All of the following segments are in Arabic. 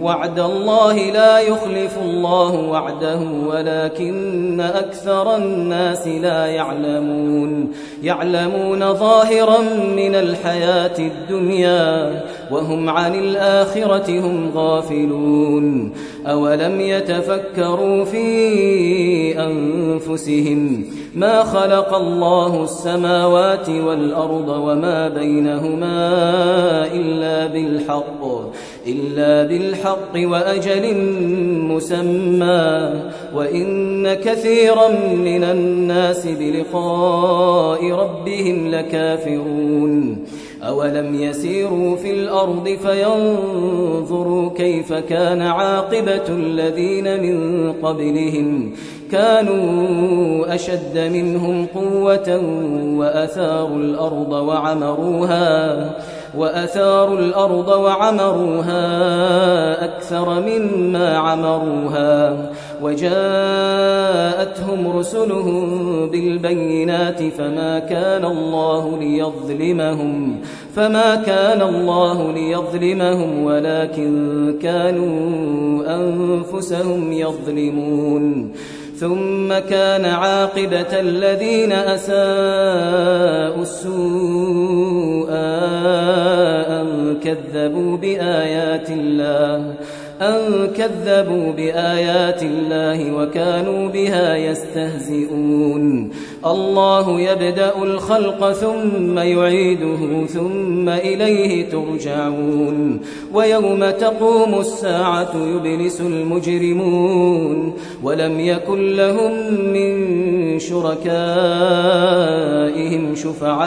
وعد الله لا يخلف الله وعده ولكن أكثر الناس لا يعلمون. يعلمون ظاهرا من الحياة الدنيا وهم عن الآخرة هم غافلون. أولم يتفكروا في أنفسهم ما خلق الله السماوات والأرض وما بينهما إلا بالحق؟ إلا بالحق وأجل مسمى وإن كثيرا من الناس بلقاء ربهم لكافرون. أولم يسيروا في الأرض فينظروا كيف كان عاقبة الذين من قبلهم. كانوا أشد منهم قوة وأثاروا الأرض وعمروها. وأثاروا الأرض وعمروها أكثر مما عمروها وجاءتهم رسلهم بالبينات فما كان الله ليظلمهم فما كان الله ليظلمهم ولكن كانوا أنفسهم يظلمون ثم كان عاقبة الذين أساءوا السوء أن كذبوا بآيات الله أن كذبوا بآيات الله وكانوا بها يستهزئون. الله يبدأ الخلق ثم يعيده ثم إليه ترجعون. ويوم تقوم الساعة يبلس المجرمون. ولم يكن لهم من شركائهم شفعاء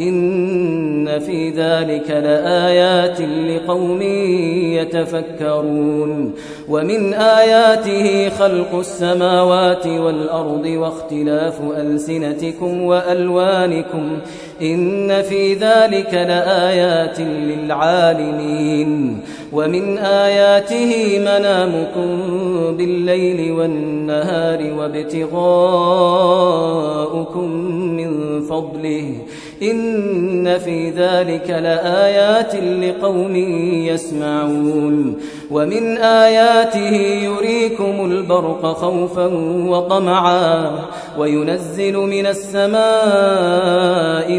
إن في ذلك لآيات لقوم يتفكرون. ومن آياته خلق السماوات والأرض واختلاف ألسنتكم وألوانكم. إن في ذلك لآيات للعالمين. ومن آياته منامكم بالليل والنهار وابتغاؤكم من فضله. إن في ذلك لآيات لقوم يسمعون ومن آياته يريكم البرق خوفا وطمعا وينزل من السماء ماء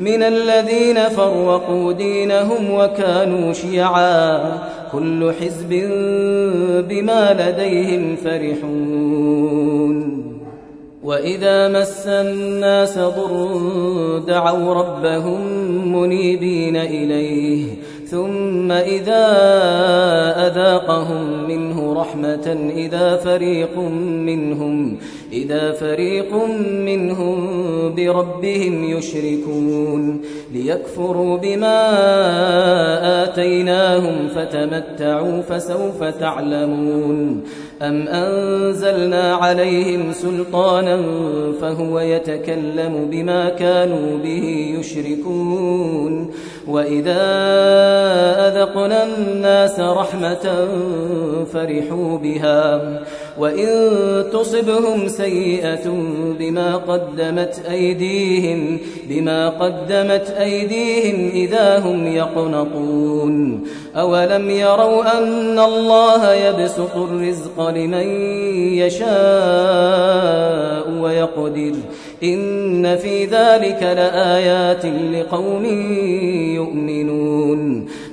من الذين فرقوا دينهم وكانوا شيعا. كل حزب بما لديهم فرحون. وإذا مس الناس ضر دعوا ربهم منيبين إليه. ثم إذا أذاقهم منه رحمة إذا فريق منهم إذا فريق منهم بربهم يشركون. ليكفروا بما آتيناهم فتمتعوا فسوف تعلمون. أم أنزلنا عليهم سلطانا فهو يتكلم بما كانوا به يشركون. وإذا أذقنا الناس رحمة فرحوا بها وإن تصبهم سيئة بما قدمت أيديهم بما قدمت أيديهم إذا هم يقنطون. أولم يروا أن الله يبسط الرزق لمن يشاء ويقدر. إن في ذلك لآيات لقوم يؤمنون.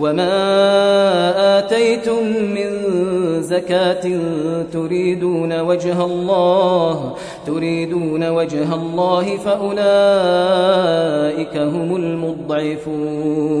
وما آتيتم من زكاة تريدون وجه الله تريدون وجه الله فأولئك هم المضعفون.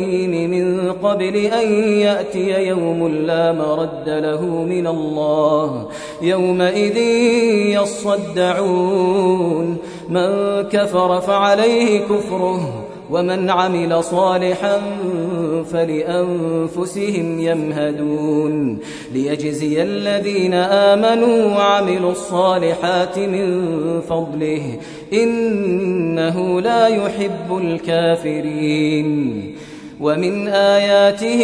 الجحيم من قبل أن يأتي يوم لا مرد له من الله. يومئذ يصدعون. من كفر فعليه كفره ومن عمل صالحا فلأنفسهم يمهدون. ليجزي الذين آمنوا وعملوا الصالحات من فضله إنه لا يحب الكافرين. ومن آياته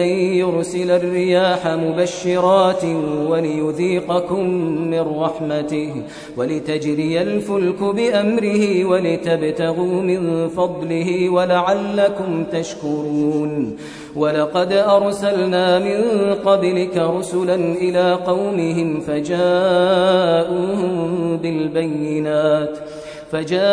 أن يرسل الرياح مبشرات وليذيقكم من رحمته ولتجري الفلك بأمره ولتبتغوا من فضله ولعلكم تشكرون. ولقد أرسلنا من قبلك رسلا إلى قومهم فجاءوهم بالبينات. فجاءوهم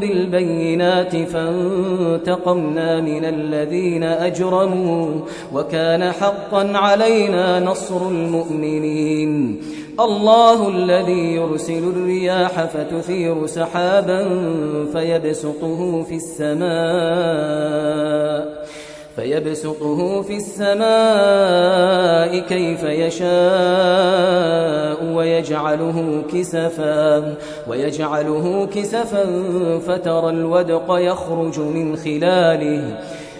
بالبينات فانتقمنا من الذين أجرموا وكان حقا علينا نصر المؤمنين. الله الذي يرسل الرياح فتثير سحابا فيبسطه في السماء. فيبسطه في السماء كيف يشاء ويجعله كسفا ويجعله كسفا فترى الودق يخرج من خلاله.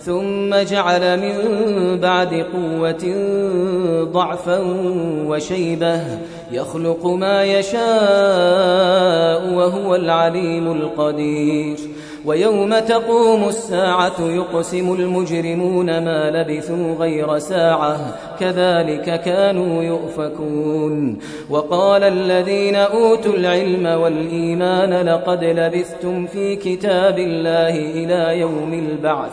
ثم جعل من بعد قوة ضعفا وشيبة يخلق ما يشاء وهو العليم القدير. ويوم تقوم الساعة يقسم المجرمون ما لبثوا غير ساعة كذلك كانوا يؤفكون. وقال الذين أوتوا العلم والإيمان لقد لبثتم في كتاب الله إلى يوم البعث.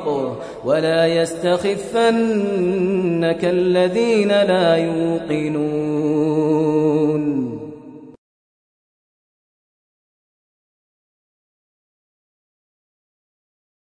ولا يستخفنك الذين لا يوقنون.